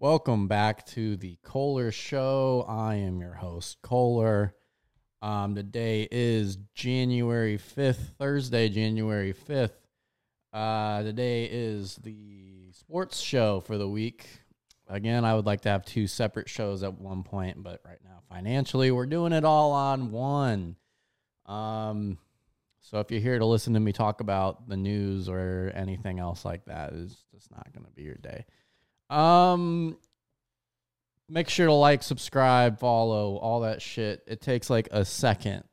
Welcome back to the Kohler Show. I am your host, Kohler. Um, today is January 5th, Thursday, January 5th. Uh, today is the sports show for the week. Again, I would like to have two separate shows at one point, but right now, financially, we're doing it all on one. Um, so if you're here to listen to me talk about the news or anything else like that, it's just not going to be your day. Um, make sure to like, subscribe, follow, all that shit. It takes like a second,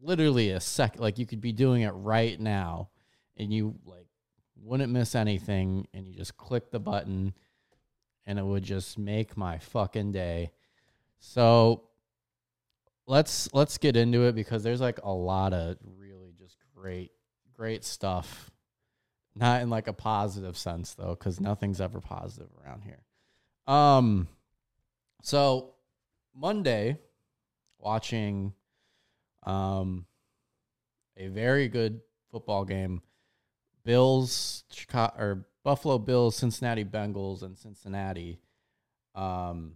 literally a second. Like you could be doing it right now, and you like wouldn't miss anything, and you just click the button, and it would just make my fucking day. So let's let's get into it because there's like a lot of really just great great stuff not in like a positive sense though, because nothing's ever positive around here. Um, so Monday, watching um a very good football game, Bills Chicago or Buffalo Bills, Cincinnati Bengals, and Cincinnati. Um,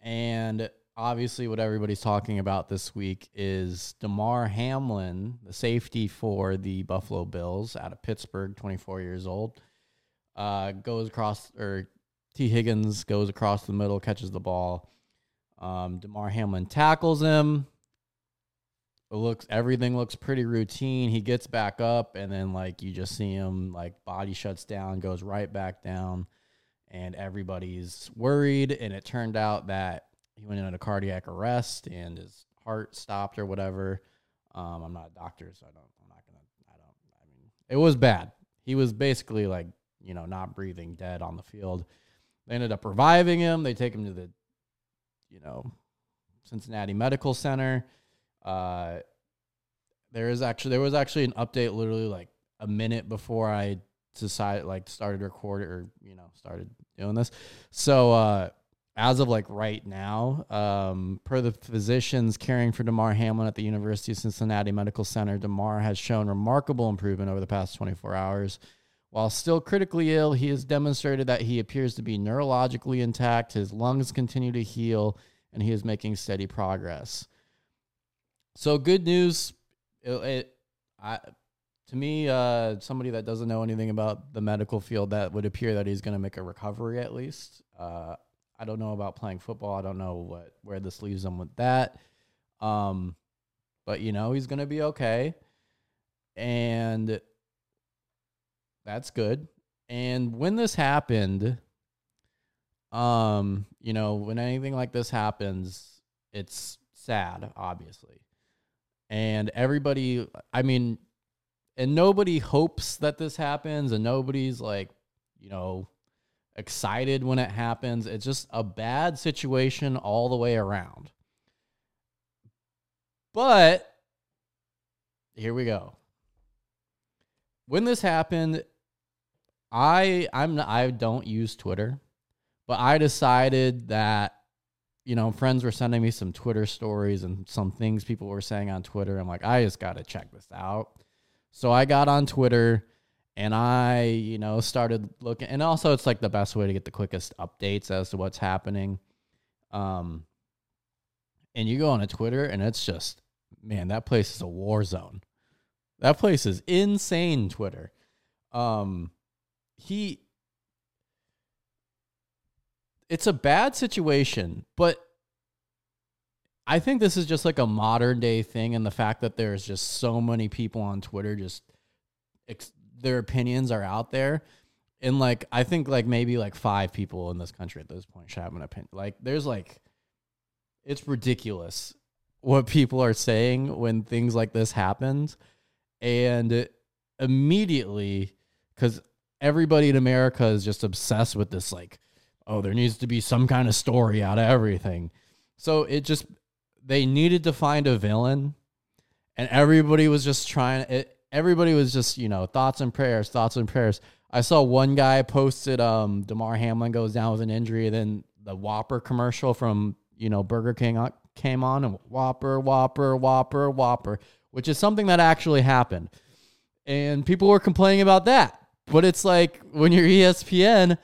and obviously what everybody's talking about this week is Damar Hamlin, the safety for the Buffalo Bills out of Pittsburgh, 24 years old, uh, goes across, or Tee Higgins goes across the middle, catches the ball. Um, Damar Hamlin tackles him. It looks everything looks pretty routine. He gets back up, and then like you just see him like body shuts down, goes right back down, and everybody's worried. And it turned out that he went into a cardiac arrest and his heart stopped or whatever. Um, I'm not a doctor, so I don't. I'm not gonna. I don't. I mean, it was bad. He was basically like you know not breathing, dead on the field. They ended up reviving him. They take him to the, you know, Cincinnati Medical Center. Uh, there is actually there was actually an update literally like a minute before I decided like started recording or you know started doing this. So uh as of like right now, um, per the physicians caring for Damar Hamlin at the University of Cincinnati Medical Center, Damar has shown remarkable improvement over the past 24 hours. While still critically ill, he has demonstrated that he appears to be neurologically intact, his lungs continue to heal, and he is making steady progress. So, good news. It, it I, to me, uh, somebody that doesn't know anything about the medical field, that would appear that he's going to make a recovery at least. Uh, I don't know about playing football. I don't know what where this leaves him with that. Um, but you know he's gonna be okay, and that's good. And when this happened, um, you know, when anything like this happens, it's sad, obviously, and everybody. I mean, and nobody hopes that this happens, and nobody's like, you know excited when it happens. It's just a bad situation all the way around. But here we go. When this happened, I I'm I don't use Twitter, but I decided that you know, friends were sending me some Twitter stories and some things people were saying on Twitter. I'm like, I just got to check this out. So I got on Twitter and I, you know, started looking and also it's like the best way to get the quickest updates as to what's happening. Um and you go on a Twitter and it's just man, that place is a war zone. That place is insane, Twitter. Um he it's a bad situation, but I think this is just like a modern day thing and the fact that there's just so many people on Twitter just ex- their opinions are out there. And like I think like maybe like five people in this country at this point should have an opinion. Like there's like it's ridiculous what people are saying when things like this happens. And immediately, because everybody in America is just obsessed with this, like, oh, there needs to be some kind of story out of everything. So it just they needed to find a villain, and everybody was just trying. It everybody was just, you know, thoughts and prayers, thoughts and prayers. I saw one guy posted um Damar Hamlin goes down with an injury, then the Whopper commercial from, you know, Burger King came on and Whopper, Whopper, Whopper, Whopper, which is something that actually happened. And people were complaining about that. But it's like when you're ESPN,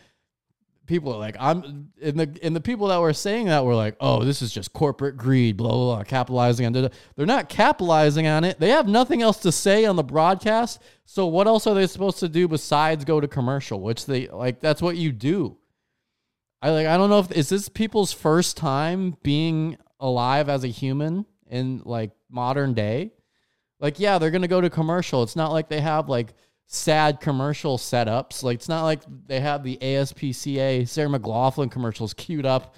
people are like, I'm in the in the people that were saying that were like, oh, this is just corporate greed, blah blah, blah capitalizing on. They're not capitalizing on it. They have nothing else to say on the broadcast. So what else are they supposed to do besides go to commercial? Which they like that's what you do. I like I don't know if is this people's first time being alive as a human in like modern day. Like yeah, they're to go to commercial. It's not like they have like sad commercial setups. Like it's not like they have the ASPCA Sarah McLachlan commercials queued up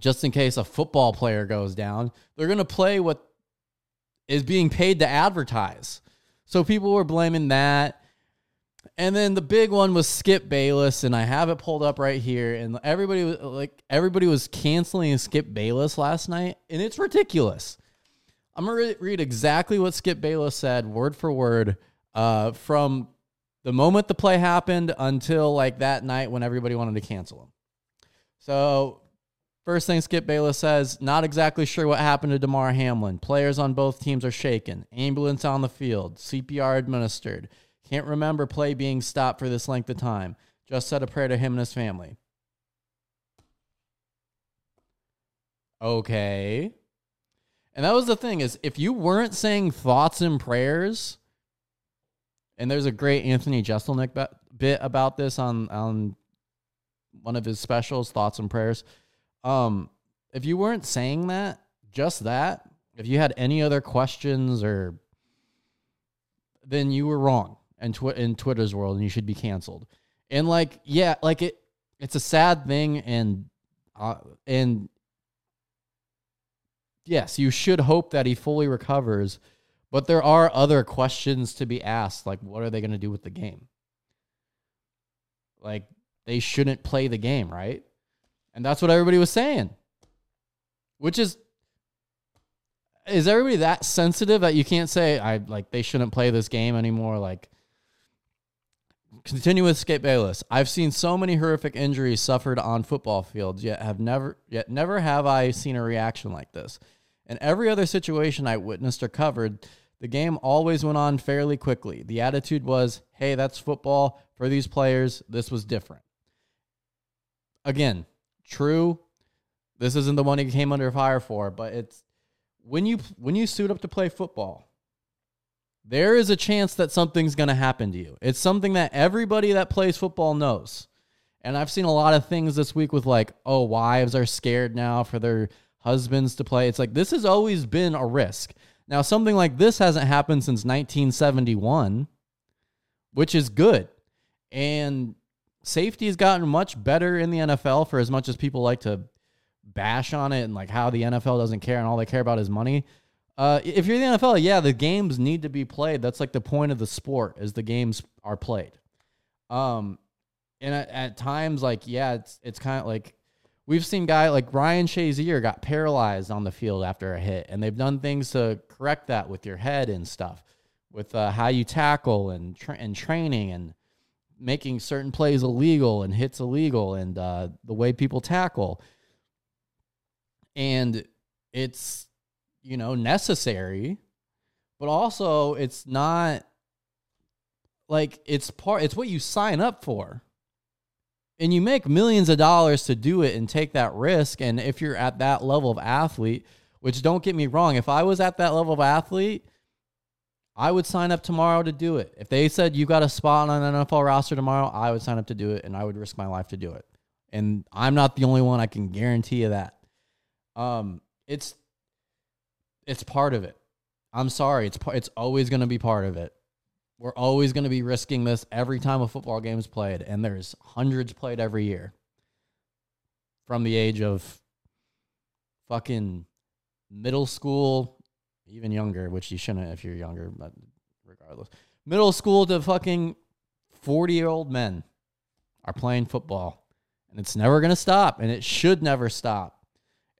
just in case a football player goes down. They're to play what is being paid to advertise. So people were blaming that. And then the big one was Skip Bayless, and I have it pulled up right here. And everybody was like, everybody was canceling Skip Bayless last night, and it's ridiculous. I'm gonna read exactly what Skip Bayless said, word for word, uh, from the moment the play happened until like that night when everybody wanted to cancel him. So, first thing Skip Bayless says, not exactly sure what happened to Damar Hamlin. Players on both teams are shaken. Ambulance on the field. CPR administered. Can't remember play being stopped for this length of time. Just said a prayer to him and his family. Okay. And that was the thing is if you weren't saying thoughts and prayers, and there's a great Anthony Jeselnik bit about this on on one of his specials, Thoughts and Prayers. Um, if you weren't saying that, just that, if you had any other questions or then you were wrong tw- in Twitter's world and you should be canceled. And like, yeah, like it, it's a sad thing. And, uh, and yes, you should hope that he fully recovers but there are other questions to be asked, like what are they going to do with the game? Like they shouldn't play the game, right? And that's what everybody was saying. Which is is everybody that sensitive that you can't say I like they shouldn't play this game anymore? Like continue with Skip Bayless. I've seen so many horrific injuries suffered on football fields, yet have never yet never have I seen a reaction like this. In every other situation I witnessed or covered, the game always went on fairly quickly. The attitude was, hey, that's football. For these players, this was different. Again, true. This isn't the one he came under fire for, but it's when you when you suit up to play football, there is a chance that something's going to happen to you. It's something that everybody that plays football knows. And I've seen a lot of things this week with like, oh, wives are scared now for their husbands to play. It's like this has always been a risk. Now, something like this hasn't happened since 1971, which is good. And safety has gotten much better in the NFL for as much as people like to bash on it and like how the NFL doesn't care and all they care about is money. Uh, if you're the NFL, yeah, the games need to be played. That's like the point of the sport is the games are played. Um, and at, at times, like yeah, it's it's kind of like We've seen guy like Ryan Shazier got paralyzed on the field after a hit, and they've done things to correct that with your head and stuff, with uh, how you tackle and tra- and training and making certain plays illegal and hits illegal and uh, the way people tackle. And it's you know necessary, but also it's not like it's part. It's what you sign up for and you make millions of dollars to do it and take that risk. And if you're at that level of athlete, which don't get me wrong, if I was at that level of athlete, I would sign up tomorrow to do it. If they said you got a spot on an NFL roster tomorrow, I would sign up to do it and I would risk my life to do it. And I'm not the only one. I can guarantee you that. Um, it's it's part of it. I'm sorry. It's it's always going to be part of it. We're always going to be risking this every time a football game is played, and there's hundreds played every year from the age of fucking middle school, even younger, which you shouldn't if you're younger, but regardless. Middle school to fucking 40 year old men are playing football, and it's never going to stop, and it should never stop.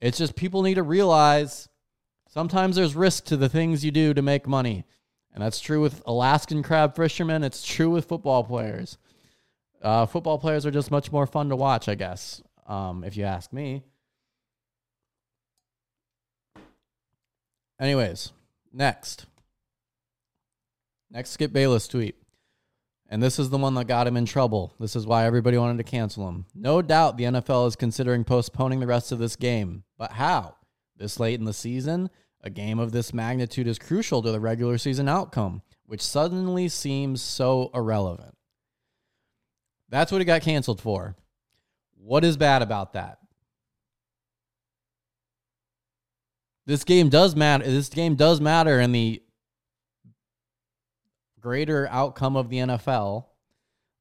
It's just people need to realize sometimes there's risk to the things you do to make money. And that's true with Alaskan crab fishermen. It's true with football players. Uh, football players are just much more fun to watch, I guess, um, if you ask me. Anyways, next. Next Skip Bayless tweet. And this is the one that got him in trouble. This is why everybody wanted to cancel him. No doubt the NFL is considering postponing the rest of this game. But how? This late in the season? A game of this magnitude is crucial to the regular season outcome, which suddenly seems so irrelevant. That's what it got canceled for. What is bad about that? This game does matter. This game does matter in the greater outcome of the NFL.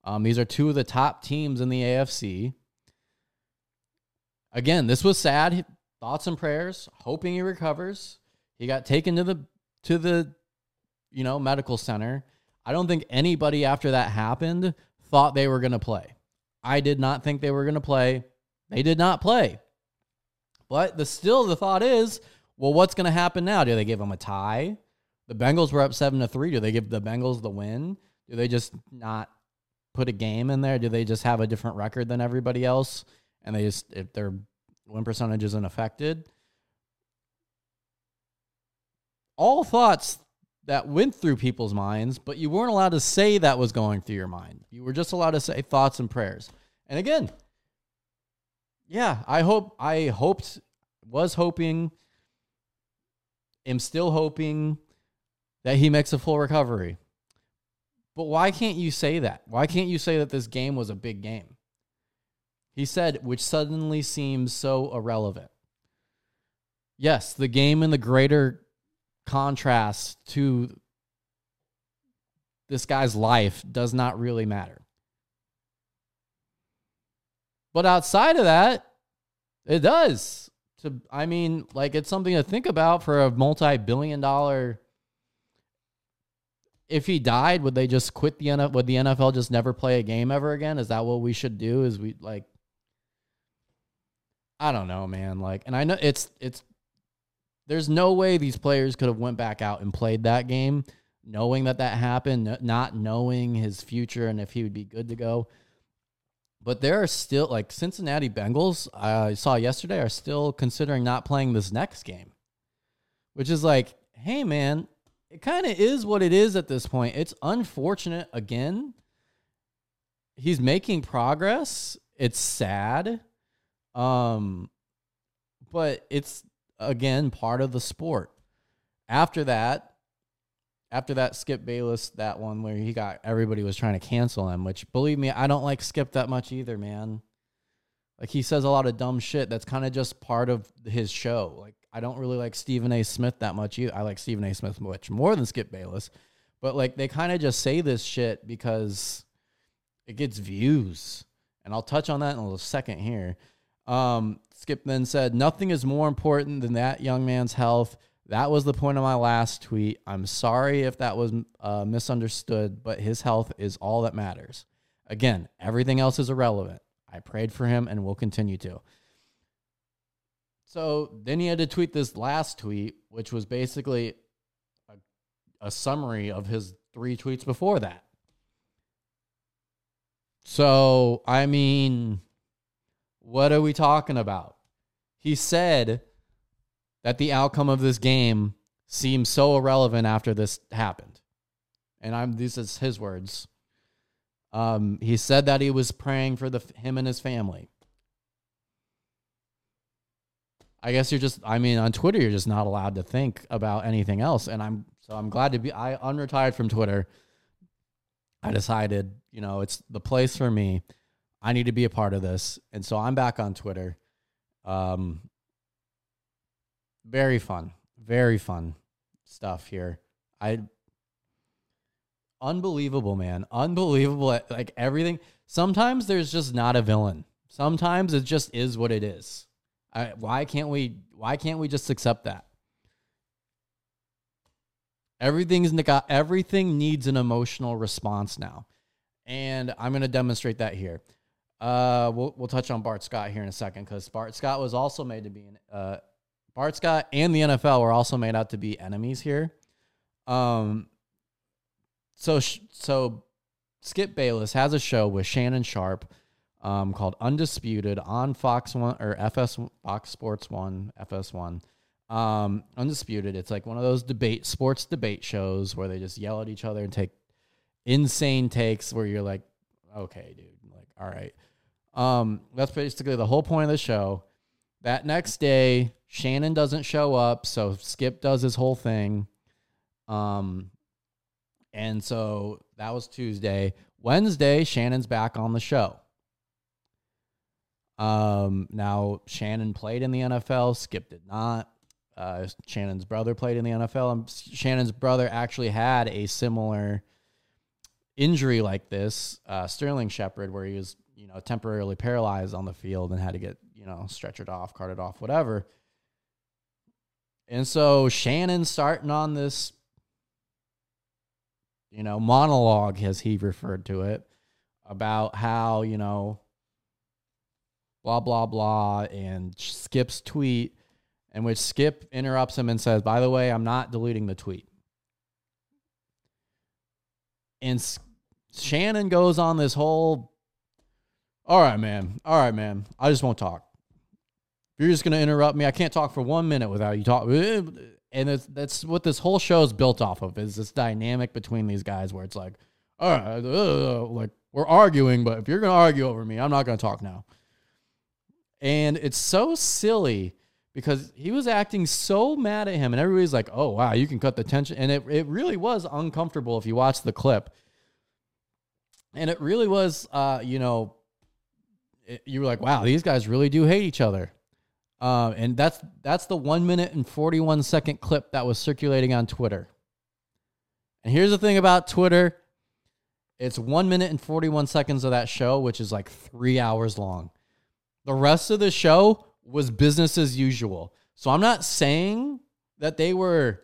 Um, these are two of the top teams in the AFC. Again, this was sad. Thoughts and prayers, hoping he recovers. He got taken to the to the you know medical center. I don't think anybody after that happened thought they were going to play. I did not think they were going to play. They did not play. But the still the thought is, well, what's going to happen now? Do they give them a tie? The Bengals were up seven to three. Do they give the Bengals the win? Do they just not put a game in there? Do they just have a different record than everybody else? And they just if their win percentage isn't affected. All thoughts that went through people's minds, but you weren't allowed to say that was going through your mind. You were just allowed to say thoughts and prayers. And again, yeah, I hope I hoped was hoping am still hoping that he makes a full recovery. But why can't you say that? Why can't you say that this game was a big game? He said, which suddenly seems so irrelevant. Yes, the game in the greater contrast to this guy's life does not really matter. But outside of that, it does. To I mean, like it's something to think about for a multi-billion dollar if he died, would they just quit the NFL? Would the NFL just never play a game ever again? Is that what we should do? Is we like? I don't know, man. Like, and I know it's it's. There's no way these players could have went back out and played that game, knowing that that happened, not knowing his future and if he would be good to go. But there are still like Cincinnati Bengals. I saw yesterday are still considering not playing this next game, which is like, hey man, it kind of is what it is at this point. It's unfortunate again. He's making progress. It's sad. Um but it's again part of the sport. After that, after that Skip Bayless that one where he got everybody was trying to cancel him, which believe me, I don't like Skip that much either, man. Like he says a lot of dumb shit that's kind of just part of his show. Like I don't really like Stephen A. Smith that much either. I like Stephen A. Smith much more than Skip Bayless. But like they kind of just say this shit because it gets views. And I'll touch on that in a little second here. Um, Skip then said, Nothing is more important than that young man's health. That was the point of my last tweet. I'm sorry if that was uh, misunderstood, but his health is all that matters. Again, everything else is irrelevant. I prayed for him and will continue to. So then he had to tweet this last tweet, which was basically a, a summary of his three tweets before that. So, I mean, what are we talking about? He said that the outcome of this game seems so irrelevant after this happened. And I'm these is his words. Um, he said that he was praying for the him and his family. I guess you're just I mean on Twitter you're just not allowed to think about anything else and I'm so I'm glad to be I unretired from Twitter. I decided, you know, it's the place for me. I need to be a part of this. And so I'm back on Twitter. Um very fun. Very fun stuff here. I unbelievable, man. Unbelievable like everything. Sometimes there's just not a villain. Sometimes it just is what it is. I, why can't we? Why can't we just accept that? Everything's everything needs an emotional response now, and I'm going to demonstrate that here. Uh, we'll we'll touch on Bart Scott here in a second because Bart Scott was also made to be an uh, Bart Scott and the NFL were also made out to be enemies here. Um, so so Skip Bayless has a show with Shannon Sharpe um, called Undisputed on Fox One or FS Fox Sports One, FS1. Um, Undisputed. It's like one of those debate sports debate shows where they just yell at each other and take insane takes where you're like, okay, dude, like, all right. Um, that's basically the whole point of the show. That next day, Shannon doesn't show up, so Skip does his whole thing. Um, and so that was Tuesday. Wednesday, Shannon's back on the show. Um, now Shannon played in the NFL, Skip did not. Uh, Shannon's brother played in the NFL, and Shannon's brother actually had a similar injury like this, uh, Sterling Shepard, where he was, you know, temporarily paralyzed on the field and had to get, you know, stretchered off, carted off, whatever. And so Shannon starting on this, you know, monologue, as he referred to it, about how, you know, blah, blah, blah, and Skip's tweet, in which Skip interrupts him and says, by the way, I'm not deleting the tweet. And Shannon goes on this whole, all right, man, all right, man, I just won't talk. You're just going to interrupt me, I can't talk for one minute without you talk. And that's what this whole show is built off of is this dynamic between these guys where it's like, all right, uh, like we're arguing, but if you're going to argue over me, I'm not going to talk now. And it's so silly because he was acting so mad at him, and everybody's like, "Oh wow, you can cut the tension." And it it really was uncomfortable if you watch the clip, and it really was, uh, you know, it, you were like, "Wow, these guys really do hate each other." Uh, and that's that's the one minute and forty one second clip that was circulating on Twitter. And here's the thing about Twitter: it's one minute and forty one seconds of that show, which is like three hours long. The rest of the show was business as usual. So I'm not saying that they were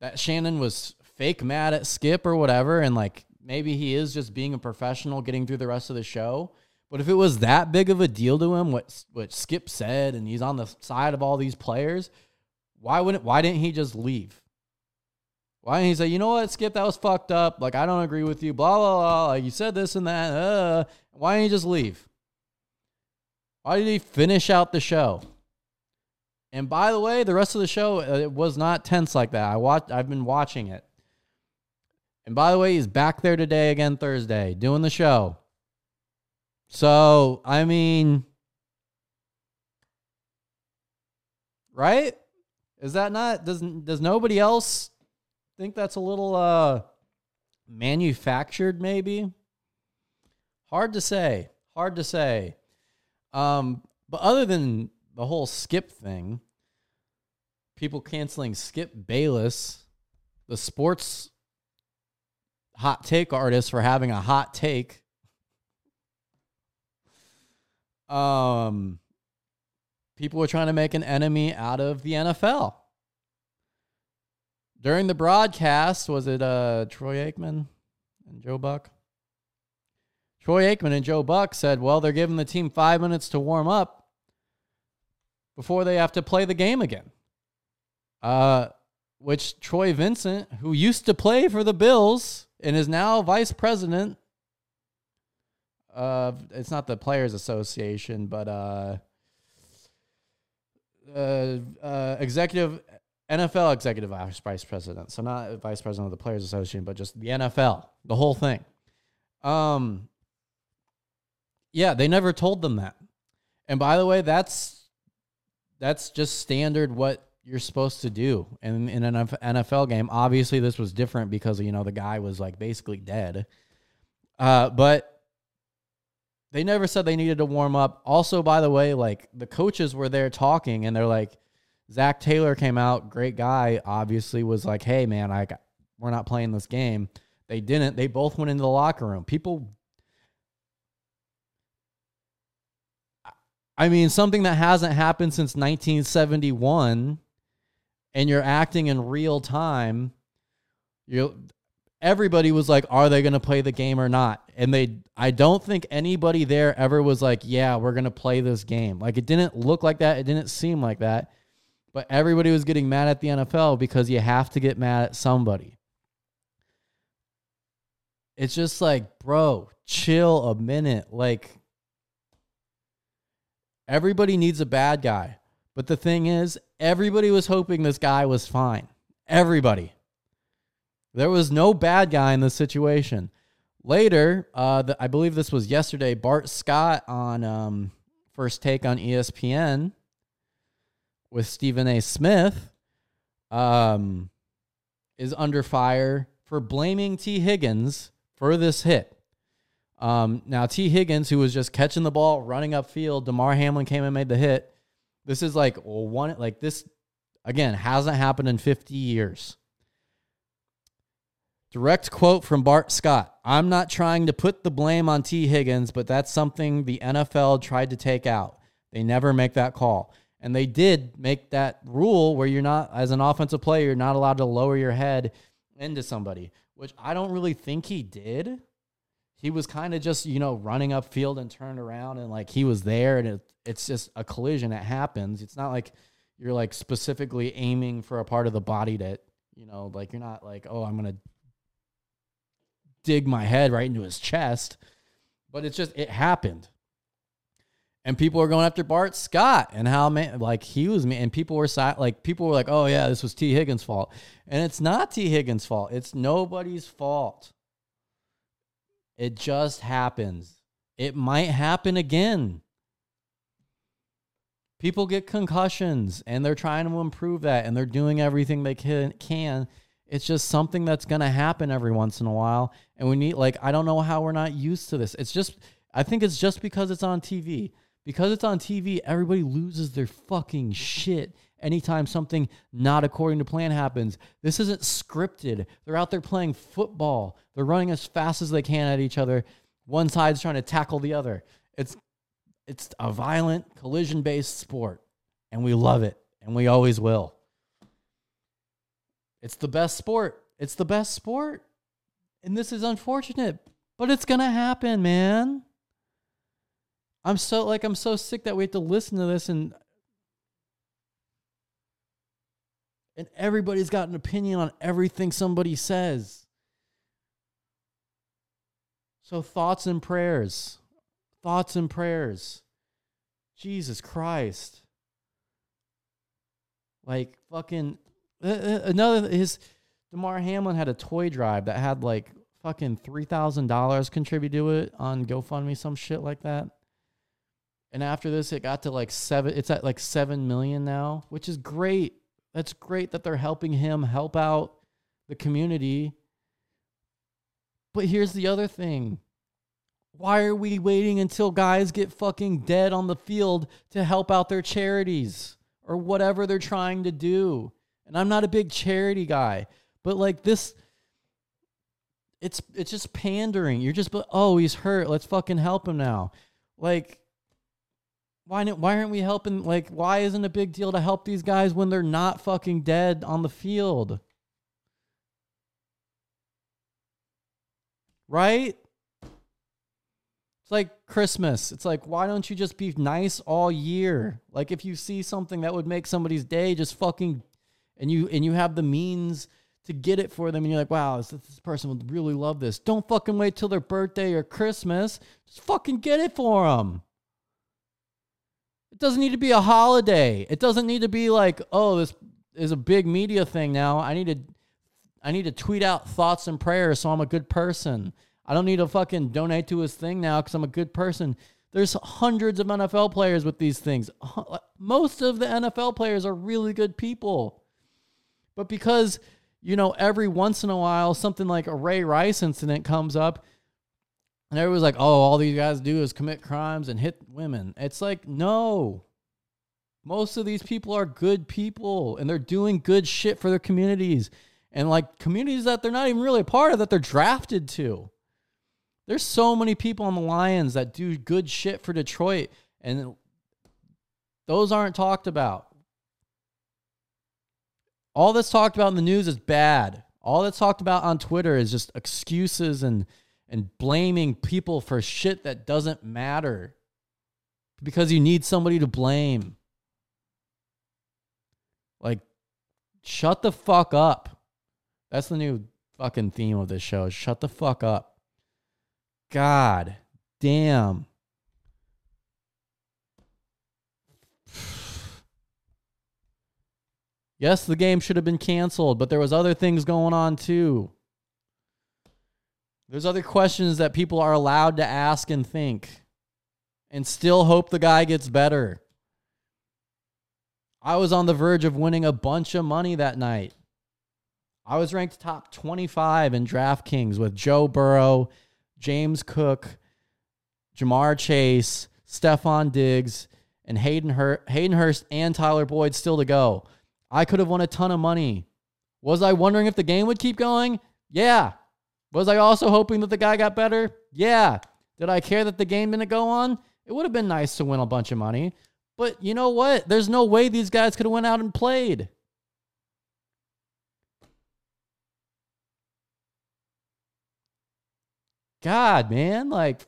that Shannon was fake mad at Skip or whatever and like maybe he is just being a professional getting through the rest of the show. But if it was that big of a deal to him what what Skip said and he's on the side of all these players, why wouldn't why didn't he just leave? Why didn't he say, you know what, Skip, that was fucked up. Like I don't agree with you. Blah blah blah. Like you said this and that. Uh, why didn't he just leave? Why did he finish out the show? And by the way, the rest of the show uh, it was not tense like that. I watched. I've been watching it. And by the way, he's back there today again Thursday doing the show. So I mean, right? Is that not does does nobody else think that's a little uh manufactured? Maybe. Hard to say. Hard to say. Um, but other than the whole skip thing, people canceling Skip Bayless, the sports hot take artist for having a hot take. Um, people were trying to make an enemy out of the NFL. During the broadcast, was it uh, Troy Aikman and Joe Buck? Troy Aikman and Joe Buck said, well, they're giving the team five minutes to warm up before they have to play the game again. Uh, which Troy Vincent, who used to play for the Bills and is now vice president of, it's not the Players Association, but uh, uh, uh, executive, NFL executive vice president. So not vice president of the Players Association, but just the NFL, the whole thing. Um, yeah, they never told them that. And by the way, that's that's just standard what you're supposed to do in, in an NFL game. Obviously, this was different because you know the guy was like basically dead. Uh, but they never said they needed to warm up. Also, by the way, like the coaches were there talking, and they're like, Zac Taylor came out, great guy. Obviously, was like, hey man, I got, we're not playing this game. They didn't. They both went into the locker room. People I mean, something that hasn't happened since 1971, and you're acting in real time. You, everybody was like, "Are they going to play the game or not?" And they, I don't think anybody there ever was like, "Yeah, we're going to play this game." Like it didn't look like that. It didn't seem like that. But everybody was getting mad at the NFL because you have to get mad at somebody. It's just like, bro, chill a minute. Like Everybody needs a bad guy. But the thing is, everybody was hoping this guy was fine. Everybody. There was no bad guy in this situation. Later, uh, the, I believe this was yesterday, Bart Scott on um, First Take on ESPN with Stephen A. Smith um, is under fire for blaming Tee Higgins for this hit. Um, now, Tee Higgins, who was just catching the ball, running upfield, Damar Hamlin came and made the hit. This is like one, like this, again, hasn't happened in 50 years. Direct quote from Bart Scott I'm not trying to put the blame on Tee Higgins, but that's something the NFL tried to take out. They never make that call. And they did make that rule where you're not, as an offensive player, you're not allowed to lower your head into somebody, which I don't really think he did. He was kind of just, you know, running up field and turned around and like he was there and it, it's just a collision that happens. It's not like you're like specifically aiming for a part of the body that, you know, like you're not like, oh, I'm going to dig my head right into his chest. But it's just, it happened. And people were going after Bart Scott and how man, like he was me, and people were like people were like, "Oh yeah, this was Tee Higgins' fault," and it's not Tee Higgins' fault. It's nobody's fault. It just happens. It might happen again. People get concussions, and they're trying to improve that, and they're doing everything they can. Can it's just something that's going to happen every once in a while, and we need like I don't know how we're not used to this. It's just I think it's just because it's on TV because it's on TV, everybody loses their fucking shit anytime something not according to plan happens. This isn't scripted. They're out there playing football. They're running as fast as they can at each other. One side's trying to tackle the other. It's it's a violent collision-based sport and we love it and we always will. It's the best sport. It's the best sport. And this is unfortunate, but it's going to happen, man. I'm so like I'm so sick that we have to listen to this and and everybody's got an opinion on everything somebody says. So thoughts and prayers. Thoughts and prayers. Jesus Christ. Like fucking Uh, uh, another his Damar Hamlin had a toy drive that had like fucking $3,000 contributed to it on GoFundMe some shit like that. And after this, it got to like seven. It's at like seven million now, which is great. That's great that they're helping him help out the community. But here's the other thing. Why are we waiting until guys get fucking dead on the field to help out their charities or whatever they're trying to do? And I'm not a big charity guy, but like this it's it's just pandering. You're just oh, he's hurt. Let's fucking help him now. Like why why aren't we helping? Like, why isn't a big deal to help these guys when they're not fucking dead on the field? Right? It's like Christmas. It's like, why don't you just be nice all year? Like, if you see something that would make somebody's day, just fucking, and you and you have the means to get it for them, and you're like, wow, this, this person would really love this. Don't fucking wait till their birthday or Christmas. Just fucking get it for them. It doesn't need to be a holiday. It doesn't need to be like, oh, this is a big media thing now. I need to I need to tweet out thoughts and prayers so I'm a good person. I don't need to fucking donate to his thing now because I'm a good person. There's hundreds of NFL players with these things. Most of the NFL players are really good people. But because, you know, every once in a while something like a Ray Rice incident comes up, and everyone's like, oh, all these guys do is commit crimes and hit women. It's like, no. Most of these people are good people and they're doing good shit for their communities. And like communities that they're not even really a part of that they're drafted to. There's so many people on the Lions that do good shit for Detroit, and those aren't talked about. All that's talked about in the news is bad. All that's talked about on Twitter is just excuses and and blaming people for shit that doesn't matter because you need somebody to blame. Like, shut the fuck up. That's the new fucking theme of this show. Shut the fuck up. God damn. Yes, the game should have been canceled, but there was other things going on too. There's other questions that people are allowed to ask and think and still hope the guy gets better. I was on the verge of winning a bunch of money that night. I was ranked top 25 in DraftKings with Joe Burrow, James Cook, Ja'Marr Chase, Stefon Diggs, and Hayden, Hur- Hayden Hurst and Tyler Boyd still to go. I could have won a ton of money. Was I wondering if the game would keep going? Yeah. Was I also hoping that the guy got better? Yeah. Did I care that the game didn't go on? It would have been nice to win a bunch of money. But you know what? There's no way these guys could have went out and played. God, man, like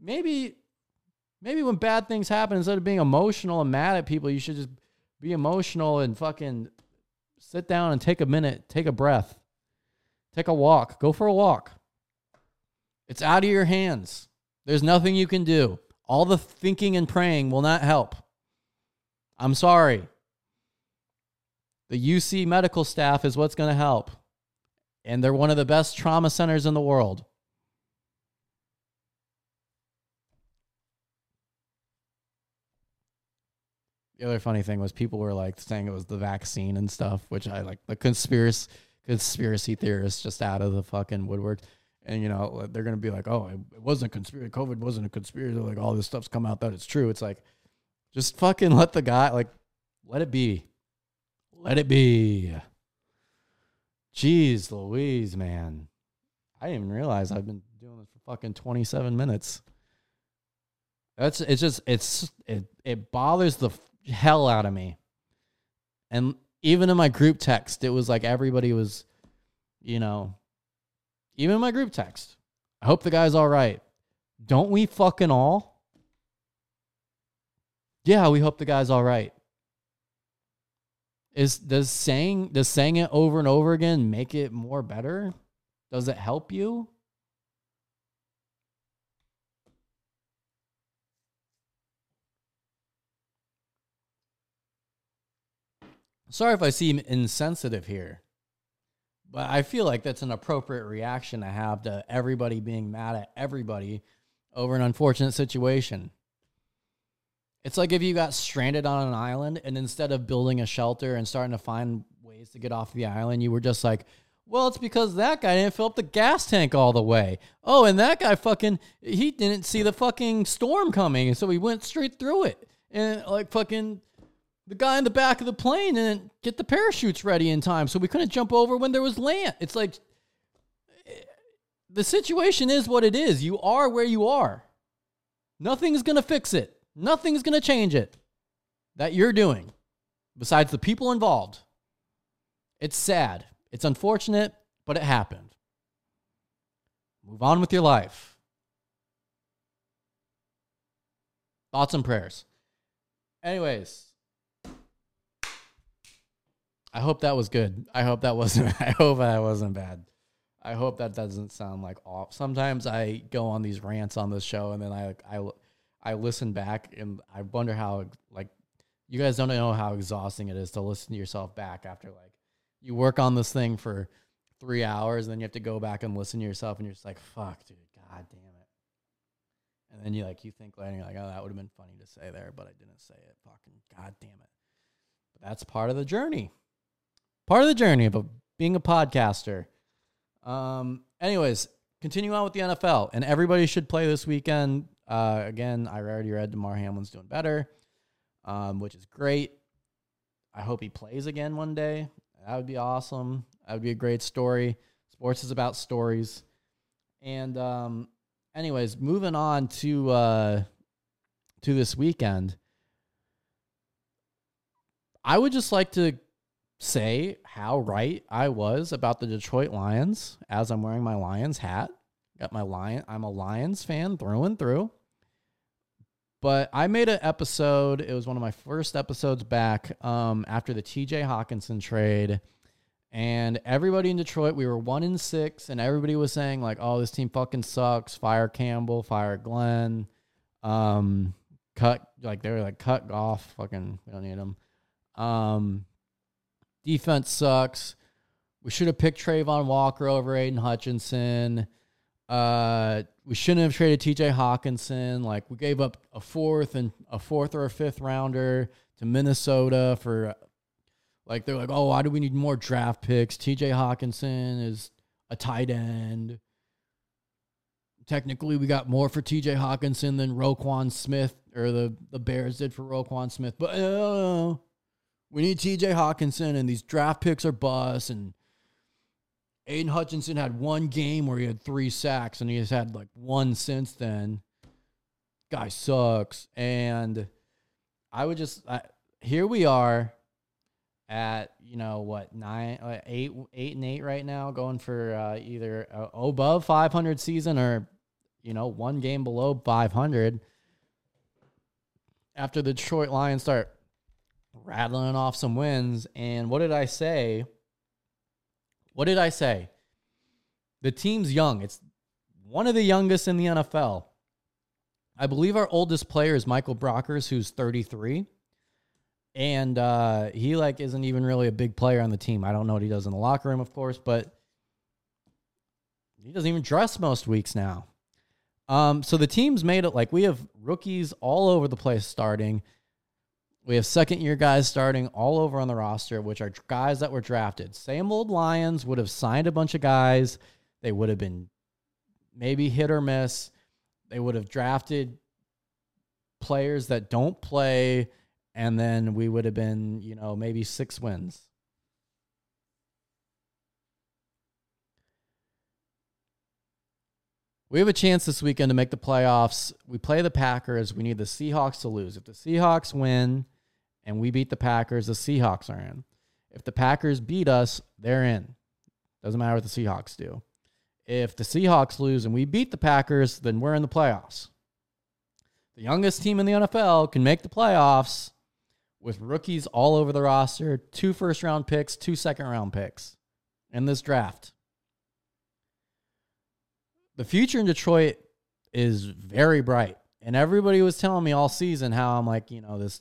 maybe maybe when bad things happen instead of being emotional and mad at people, you should just be emotional and fucking sit down and take a minute, take a breath. Take a walk. Go for a walk. It's out of your hands. There's nothing you can do. All the thinking and praying will not help. I'm sorry. The UC medical staff is what's going to help. And they're one of the best trauma centers in the world. The other funny thing was people were like saying it was the vaccine and stuff, which I like the conspiracy conspiracy theorists just out of the fucking woodwork. And you know, uh, they're gonna be like, "Oh, it wasn't a conspiracy. COVID wasn't a conspiracy. Like all this stuff's come out that it's true." It's like, just fucking let the guy like, let it be, let it be. Jeez, Louise, man, I didn't even realize I've been doing this for fucking twenty seven minutes. That's it's just it's it it bothers the hell out of me. And even in my group text, it was like everybody was, you know, even in my group text. I hope the guy's all right. Don't we fucking all? Yeah, we hope the guy's all right. Is does saying does saying it over and over again make it more better? Does it help you? Sorry if I seem insensitive here, but I feel like that's an appropriate reaction to have to everybody being mad at everybody over an unfortunate situation. It's like if you got stranded on an island and instead of building a shelter and starting to find ways to get off the island, you were just like, well, it's because that guy didn't fill up the gas tank all the way. Oh, and that guy fucking, he didn't see the fucking storm coming. And so he went straight through it. And like fucking, the guy in the back of the plane didn't get the parachutes ready in time, so we couldn't jump over when there was land. It's like the situation is what it is. You are where you are. Nothing's going to fix it. Nothing's going to change it that you're doing besides the people involved. It's sad. It's unfortunate, but it happened. Move on with your life. Thoughts and prayers. Anyways, I hope that was good. I hope that wasn't. I hope that wasn't bad. I hope that doesn't sound like off. Sometimes I go on these rants on this show, and then I I I listen back, and I wonder how like you guys don't know how exhausting it is to listen to yourself back after like you work on this thing for three hours, and then you have to go back and listen to yourself, and you're just like, fuck, dude, god damn it. And then you like you think later, you're like, oh, that would have been funny to say there, but I didn't say it. Fucking god damn it. But that's part of the journey part of the journey of being a podcaster. Um, anyways, continue on with the NFL, and everybody should play this weekend. Uh, again, I already read Damar Hamlin's doing better, um, which is great. I hope he plays again one day. That would be awesome. That would be a great story. Sports is about stories. And um, anyways, moving on to uh, to this weekend, I would just like to say how right I was about the Detroit Lions as I'm wearing my Lions hat. Got my lion. I'm a Lions fan through and through. But I made an episode. It was one of my first episodes back um, after the TJ Hockenson trade. And everybody in Detroit, we were one in six, and everybody was saying, like, oh, this team fucking sucks. Fire Campbell, fire Glenn. Um, cut like they were like cut Goff. Fucking we don't need them. Um, defense sucks. we should have picked Travon Walker over Aidan Hutchinson. Uh, we shouldn't have traded T.J. Hockenson. Like we gave up a fourth and a fourth or a fifth rounder to Minnesota for. Like they're like, oh, why do we need more draft picks? T.J. Hockenson is a tight end. Technically, we got more for T.J. Hockenson than Roquan Smith or the the Bears did for Roquan Smith, but uh, we need T.J. Hockenson and these draft picks are bust and Aidan Hutchinson had one game where he had three sacks, and he has had like one since then. Guy sucks. And I would just I, here we are at you know what nine, uh, eight, eight and eight right now, going for uh, either uh, above 500 season or you know one game below 500. After the Detroit Lions start rattling off some wins, and what did I say? What did I say? The team's young. It's one of the youngest in the NFL. I believe our oldest player is Michael Brockers, who's 33. And uh, he like isn't even really a big player on the team. I don't know what he does in the locker room, of course, but he doesn't even dress most weeks now. Um, so the team's made it like we have rookies all over the place starting. We have second year guys starting all over on the roster, which are guys that were drafted. Same old Lions would have signed a bunch of guys. They would have been maybe hit or miss. They would have drafted players that don't play, and then we would have been, you know, maybe six wins. We have a chance this weekend to make the playoffs. We play the Packers. We need the Seahawks to lose. If the Seahawks win and we beat the Packers, the Seahawks are in. If the Packers beat us, they're in. Doesn't matter what the Seahawks do. If the Seahawks lose and we beat the Packers, then we're in the playoffs. The youngest team in the NFL can make the playoffs with rookies all over the roster, two first round picks, two second round picks in this draft the future in Detroit is very bright. And everybody was telling me all season how I'm like, you know, this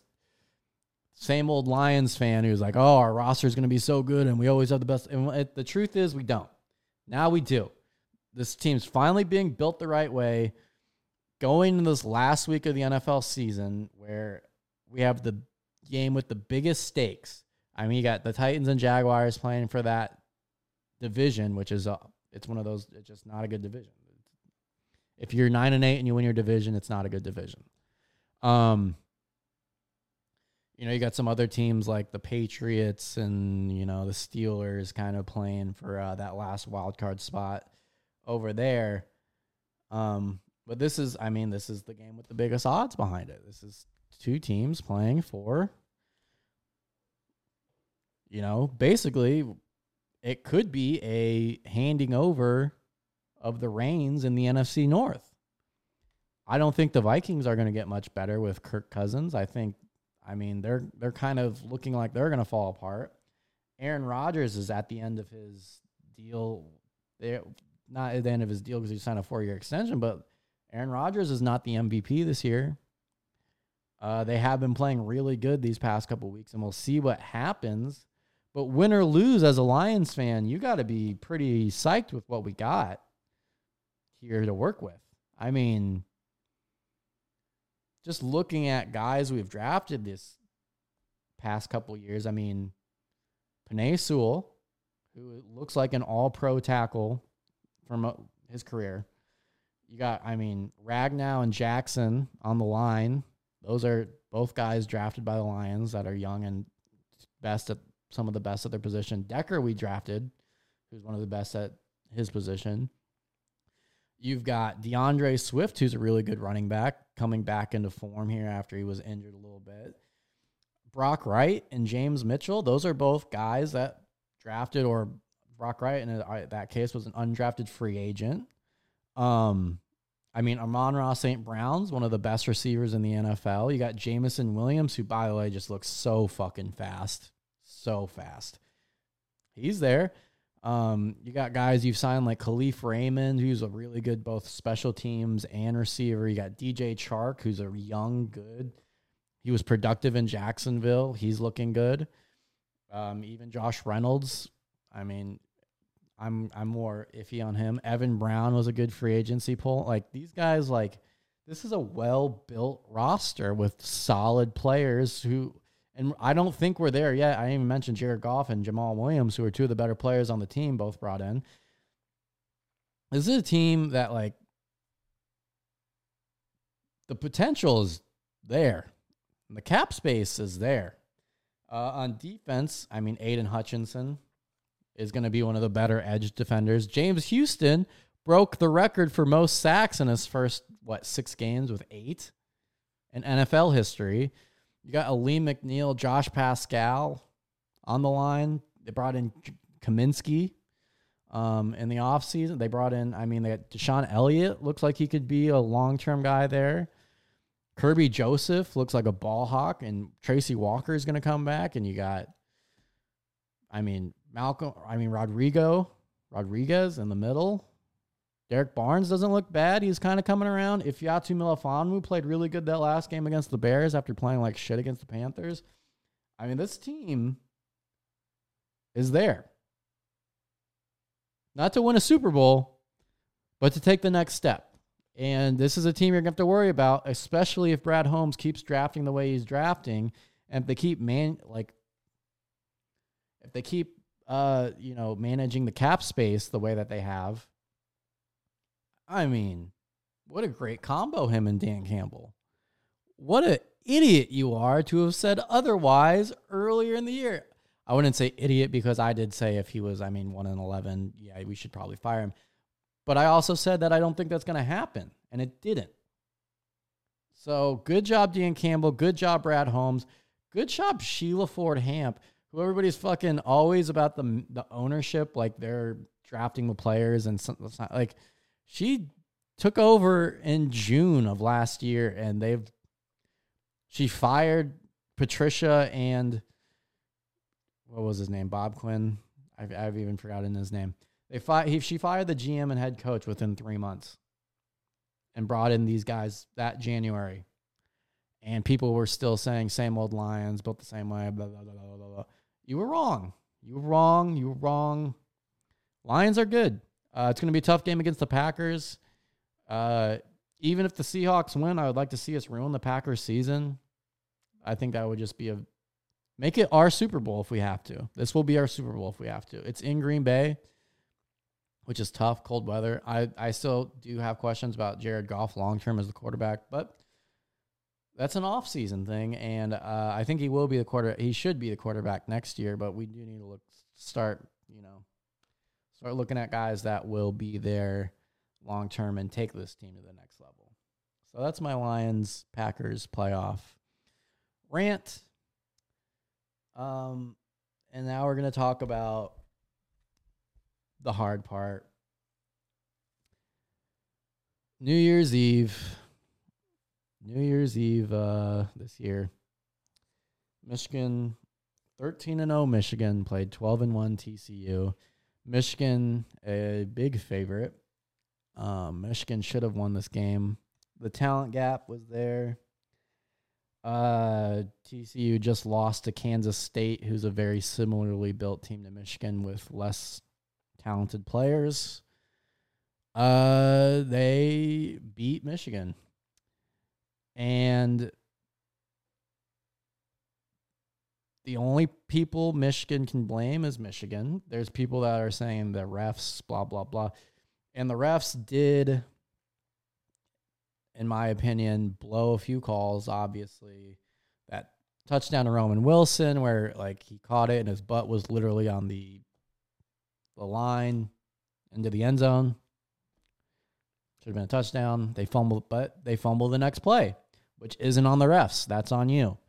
same old Lions fan who's like, oh, our roster is going to be so good and we always have the best. And it, the truth is, we don't. Now we do. This team's finally being built the right way. Going into this last week of the NFL season where we have the game with the biggest stakes. I mean, you got the Titans and Jaguars playing for that division, which is, a, it's one of those, it's just not a good division. If you're nine and eight and you win your division, it's not a good division. Um, you know, you got some other teams like the Patriots and you know the Steelers kind of playing for uh, that last wild card spot over there. Um, but this is, I mean, this is the game with the biggest odds behind it. This is two teams playing for, you know, basically, it could be a handing over of the reins in the NFC North. I don't think the Vikings are going to get much better with Kirk Cousins. I think, I mean, they're they're kind of looking like they're going to fall apart. Aaron Rodgers is at the end of his deal. They're not at the end of his deal because he signed a four year extension, but Aaron Rodgers is not the MVP this year. Uh, they have been playing really good these past couple weeks, and we'll see what happens. But win or lose, as a Lions fan, you got to be pretty psyched with what we got here to work with. I mean, just looking at guys we've drafted this past couple years, I mean, Penei Sewell, who looks like an all pro tackle from uh, his career. You got, I mean, Ragnow and Jackson on the line. Those are both guys drafted by the Lions that are young and best at some of the best at their position. Decker, we drafted, who's one of the best at his position. You've got D'Andre Swift, who's a really good running back, coming back into form here after he was injured a little bit. Brock Wright and James Mitchell, those are both guys that drafted, or Brock Wright in that case was an undrafted free agent. Um, I mean, Amon-Ra St. Brown's one of the best receivers in the NFL. You got Jameson Williams, who, by the way, just looks so fucking fast. So fast. He's there. Um, you got guys you've signed like Kalif Raymond, who's a really good both special teams and receiver. You got DJ Chark, who's a young, good. He was productive in Jacksonville. He's looking good. Um, even Josh Reynolds. I mean, I'm I'm more iffy on him. Evan Brown was a good free agency pull. Like these guys, like this is a well built roster with solid players who. And I don't think we're there yet. I even mention Jared Goff and Jamaal Williams, who are two of the better players on the team, both brought in. This is a team that like the potential is there. The cap space is there. Uh, on defense, I mean, Aidan Hutchinson is going to be one of the better edge defenders. James Houston broke the record for most sacks in his first, what, six games with eight in NFL history. You got Alim McNeill, Josh Paschal on the line. They brought in Kaminsky um, in the offseason. They brought in, I mean, they got DeShon Elliott. Looks like he could be a long term guy there. Kerby Joseph looks like a ball hawk, and Tracy Walker is going to come back. And you got, I mean, Malcolm, I mean, Rodrigo, Rodriguez in the middle. Derrick Barnes doesn't look bad. He's kind of coming around. Ifeatu Melifonwu played really good that last game against the Bears after playing like shit against the Panthers. I mean, this team is there. Not to win a Super Bowl, but to take the next step. And this is a team you're going to have to worry about, especially if Brad Holmes keeps drafting the way he's drafting. And if they keep man like if they keep uh, you know, managing the cap space the way that they have. I mean, what a great combo him and Dan Campbell. What an idiot you are to have said otherwise earlier in the year. I wouldn't say idiot because I did say if he was, I mean, 1 in 11, yeah, we should probably fire him. But I also said that I don't think that's going to happen, and it didn't. So good job, Dan Campbell. Good job, Brad Holmes. Good job, Sheila Ford Hamp, who everybody's fucking always about the the ownership, like they're drafting the players and some, like she took over in June of last year, and they've she fired Patricia and what was his name, Bob Quinn. I've, I've even forgotten his name. They fi- he, she fired the GM and head coach within three months and brought in these guys that January. And people were still saying, same old Lions, built the same way, blah, blah, blah. You were wrong. You were wrong. You were wrong. Lions are good. Uh, it's going to be a tough game against the Packers. Uh, even if the Seahawks win, I would like to see us ruin the Packers season. I think that would just be a make it our Super Bowl if we have to. This will be our Super Bowl if we have to. It's in Green Bay which is tough, cold weather. I, I still do have questions about Jared Goff long term as the quarterback, but that's an off season thing, and uh, I think he will be the quarter. He should be the quarterback next year, but we do need to look start you know start looking at guys that will be there long term and take this team to the next level. So that's my Lions Packers playoff rant. Um, and now we're gonna talk about the hard part. New Year's Eve. New Year's Eve uh, this year. Michigan 13 and 0 Michigan played 12 and 1 TCU. Michigan a big favorite. Um, Michigan should have won this game. The talent gap was there. Uh, TCU just lost to Kansas State, who's a very similarly built team to Michigan with less talented players. Uh, they beat Michigan. And the only people Michigan can blame is Michigan. There's people that are saying the refs, blah, blah, blah. And the refs did, in my opinion, blow a few calls, obviously. That touchdown to Roman Wilson, where like he caught it and his butt was literally on the the line into the end zone. Should have been a touchdown. They fumbled, but they fumble the next play, which isn't on the refs. That's on you.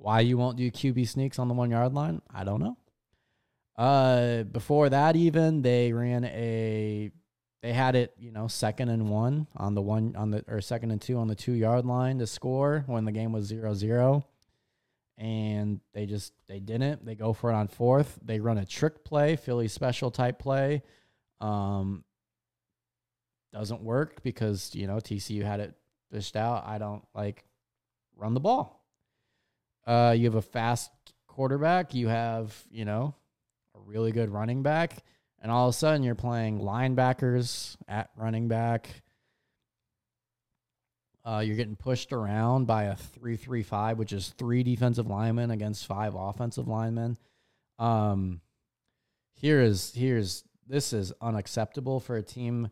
Why you won't do QB sneaks on the one yard line? I don't know. Uh, before that, even they ran a, they had it, you know, second and one on the one on the or second and two on the two yard line to score when the game was zero zero and they just they didn't. They go for it on fourth. They run a trick play, Philly special type play. Um, doesn't work because you know TCU had it fished out. I don't like run the ball. Uh, you have a fast quarterback. You have you know a really good running back, And all of a sudden, you're playing linebackers at running back. Uh, you're getting pushed around by a three-three-five, which is three defensive linemen against five offensive linemen. Um, here is here's this is unacceptable for a team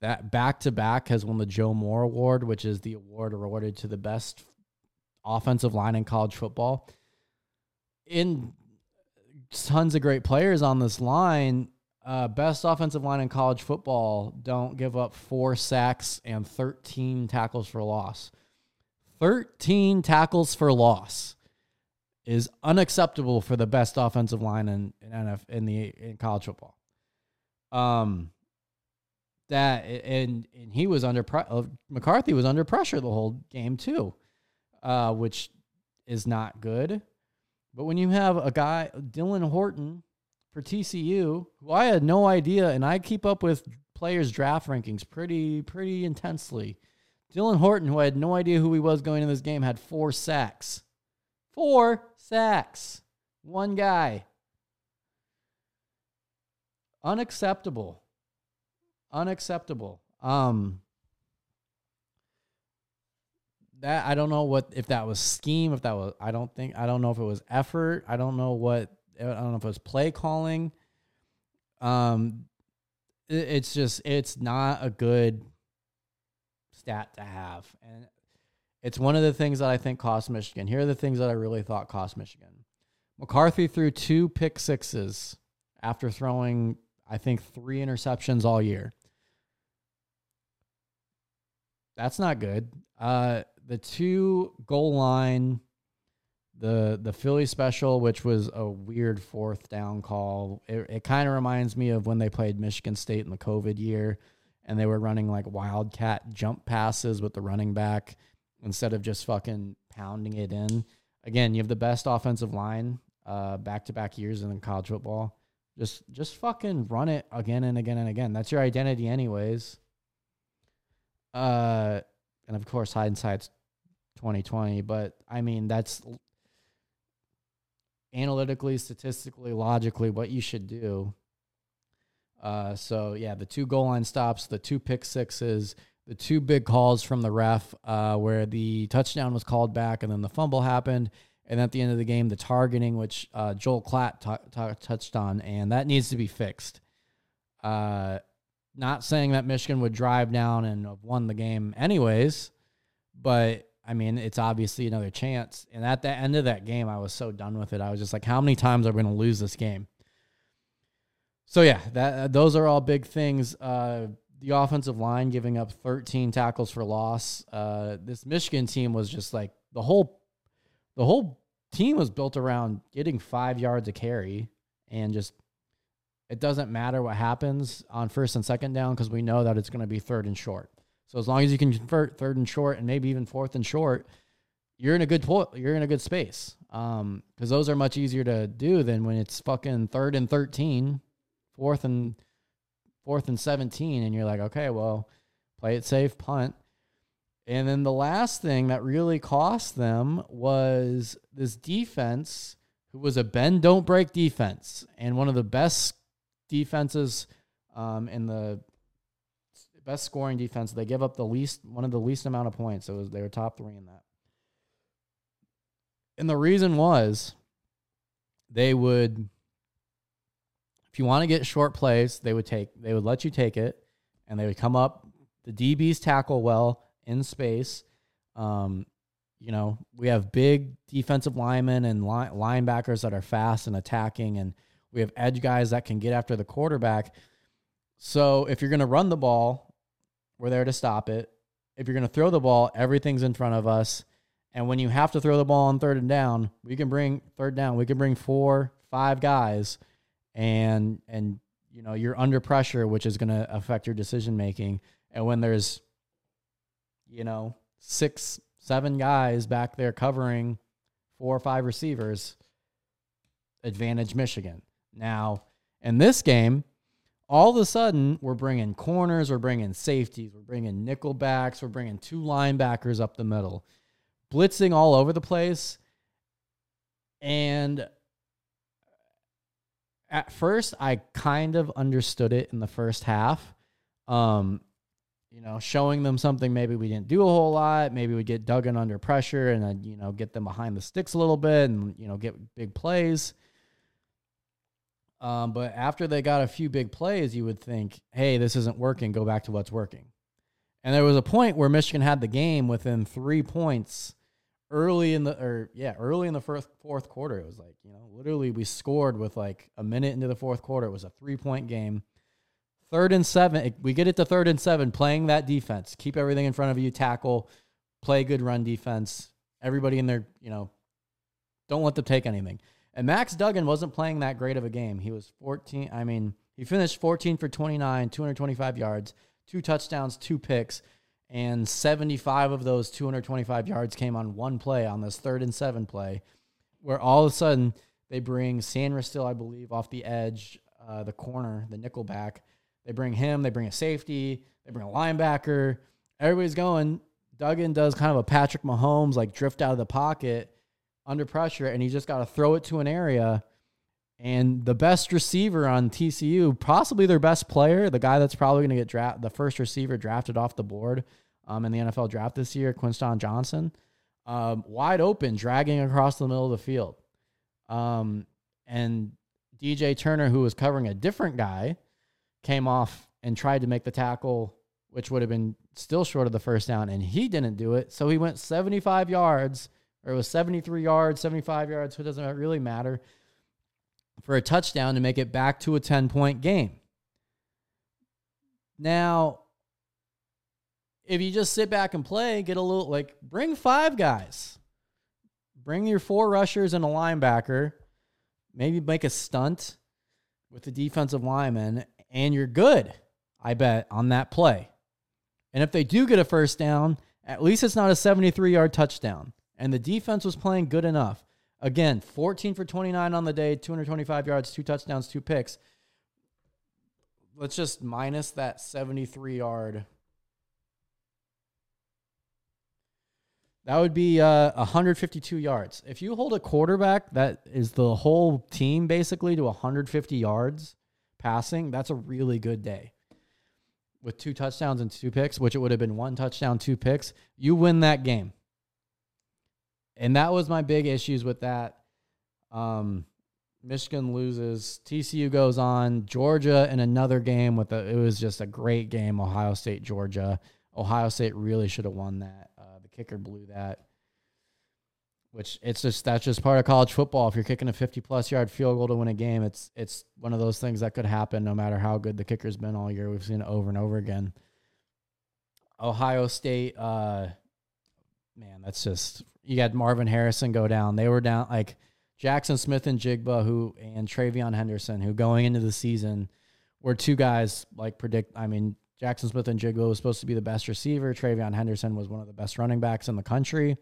that back to back has won the Joe Moore Award, which is the award awarded to the best offensive line in college football. In tons of great players on this line, uh, best offensive line in college football don't give up four sacks and 13 tackles for loss. 13 tackles for loss is unacceptable for the best offensive line in in, NF, in the in college football. Um, that and and he was under pre- uh, McCarthy was under pressure the whole game too, uh, which is not good. But when you have a guy Dylan Horton for TCU, who I had no idea, and I keep up with players' draft rankings pretty pretty intensely. Dylan Horton, who I had no idea who he was going in this game, had four sacks. Four sacks. One guy. Unacceptable. Unacceptable. Um that I don't know what if that was scheme, if that was I don't think I don't know if it was effort. I don't know what I don't know if it was play calling. Um it, it's just it's not a good stat to have. And it's one of the things that I think cost Michigan. Here are the things that I really thought cost Michigan. McCarthy threw two pick sixes after throwing, I think, three interceptions all year. That's not good. Uh, the two goal line, the the Philly special, which was a weird fourth down call. It, it kind of reminds me of when they played Michigan State in the COVID year, and they were running like wildcat jump passes with the running back instead of just fucking pounding it in. Again, you have the best offensive line back to back years in college football. Just just fucking run it again and again and again. That's your identity anyways. Uh and of course hindsight's 2020, but I mean that's analytically, statistically, logically what you should do. Uh so yeah, the two goal line stops, the two pick sixes, the two big calls from the ref uh, where the touchdown was called back and then the fumble happened. And at the end of the game, the targeting, which uh, Joel Klatt t- t- touched on, and that needs to be fixed. Uh, not saying that Michigan would drive down and have won the game anyways, but I mean, it's obviously another chance. And at the end of that game, I was so done with it. I was just like, how many times are we going to lose this game? So yeah, that those are all big things. Uh, the offensive line giving up 13 tackles for loss. Uh, this Michigan team was just like the whole the whole team was built around getting five yards of carry and just it doesn't matter what happens on first and second down because we know that it's going to be third and short. So as long as you can convert third and short and maybe even fourth and short, you're in a good po- you're in a good space. Um, because those are much easier to do than when it's fucking third and 13, fourth and fourth and 17, and you're like, okay, well, play it safe, punt. And then the last thing that really cost them was this defense, who was a bend don't break defense, and one of the best defenses um, in the best scoring defense. They give up the least one of the least amount of points. It was they were top three in that. And the reason was they would if you want to get short plays, they would take they would let you take it and they would come up the DBs tackle well in space. Um, you know, we have big defensive linemen and line, linebackers that are fast and attacking and we have edge guys that can get after the quarterback. So if you're going to run the ball, we're there to stop it. If you're going to throw the ball, everything's in front of us. And when you have to throw the ball on third and down, we can bring third down. We can bring four, five guys and and you know you're under pressure which is going to affect your decision making and when there's you know six seven guys back there covering four or five receivers advantage michigan now in this game all of a sudden we're bringing corners we're bringing safeties we're bringing nickel backs we're bringing two linebackers up the middle blitzing all over the place and at first I kind of understood it in the first half. Um, you know, showing them something maybe we didn't do a whole lot. Maybe we get Duggan under pressure and then, you know, get them behind the sticks a little bit and, you know, get big plays. Um, but after they got a few big plays, you would think, hey, this isn't working. Go back to what's working. And there was a point where Michigan had the game within three points early in the or yeah, early in the first fourth quarter. It was like, you know, literally we scored with like a minute into the fourth quarter. It was a three point game. Third and seven. We get it to third and seven, playing that defense. Keep everything in front of you, tackle, play good run defense. Everybody in there, you know, don't let them take anything. And Max Duggan wasn't playing that great of a game. He was 14. I mean, he finished 14 for 29, 225 yards, two touchdowns, two picks, and 75 of those 225 yards came on one play on this third and seven play, where all of a sudden they bring Sainristil, I believe, off the edge, uh, the corner, the nickel back. They bring him, they bring a safety, they bring a linebacker. Everybody's going. Duggan does kind of a Patrick Mahomes, like drift out of the pocket under pressure, and he just got to throw it to an area. And the best receiver on TCU, possibly their best player, the guy that's probably going to get drafted, the first receiver drafted off the board um, in the NFL draft this year, Quentin Johnston, um, wide open, dragging across the middle of the field. Um, and DJ Turner, who was covering a different guy, came off and tried to make the tackle, which would have been still short of the first down, and he didn't do it. So he went 75 yards, or it was 73 yards, 75 yards, so it doesn't really matter, for a touchdown to make it back to a 10 point game. Now, if you just sit back and play, get a little like bring five guys, bring your four rushers and a linebacker, maybe make a stunt with the defensive lineman, and you're good, I bet, on that play. And if they do get a first down, at least it's not a 73 yard touchdown. And the defense was playing good enough. Again, 14 for 29 on the day, 225 yards, two touchdowns, two picks. Let's just minus that 73 yard. That would be uh, 152 yards. If you hold a quarterback that is the whole team basically to 150 yards, passing, that's a really good day. With two touchdowns and two picks, which it would have been one touchdown, two picks, you win that game. And that was my big issues with that. Um, Michigan loses. TCU goes on. Georgia in another game with a. It was just a great game. Ohio State, Georgia. Ohio State really should have won that. Uh, the kicker blew that which it's just that's just part of college football. If you're kicking a 50 plus yard field goal to win a game, it's it's one of those things that could happen no matter how good the kicker's been all year. We've seen it over and over again. Ohio State, uh, man, that's just you got Marvin Harrison go down. They were down like Jackson Smith-Njigba, who and TreVeyon Henderson, who going into the season were two guys like predict. I mean, Jackson Smith-Njigba was supposed to be the best receiver. TreVeyon Henderson was one of the best running backs in the country.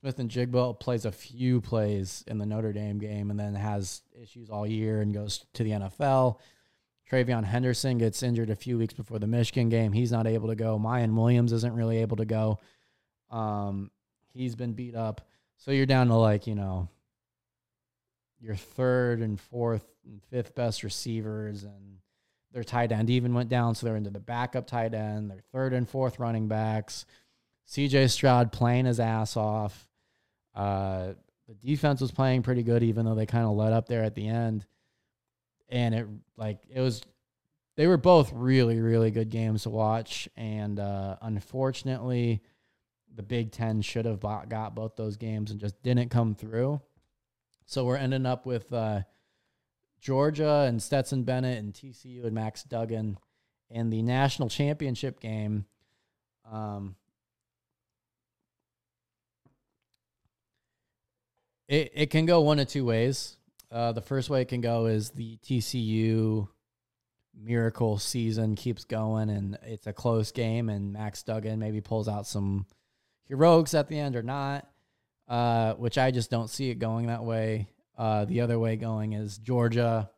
Smith-Njigba plays a few plays in the Notre Dame game and then has issues all year and goes to the NFL. TreVeyon Henderson gets injured a few weeks before the Michigan game. He's not able to go. Miyan Williams isn't really able to go. Um, he's been beat up. So you're down to like, you know, your third and fourth and fifth best receivers and their tight end even went down. So they're into the backup tight end, their third and fourth running backs. CJ Stroud playing his ass off. Uh, the defense was playing pretty good, even though they kind of let up there at the end. And it like it was, they were both really really good games to watch. And uh, unfortunately, the Big Ten should have got both those games and just didn't come through. So we're ending up with uh, Georgia and Stetson Bennett and TCU and Max Duggan in the national championship game. Um, It it can go one of two ways. Uh, the first way it can go is the TCU miracle season keeps going and it's a close game and Max Duggan maybe pulls out some heroics at the end or not, uh, which I just don't see it going that way. Uh, the other way going is Georgia,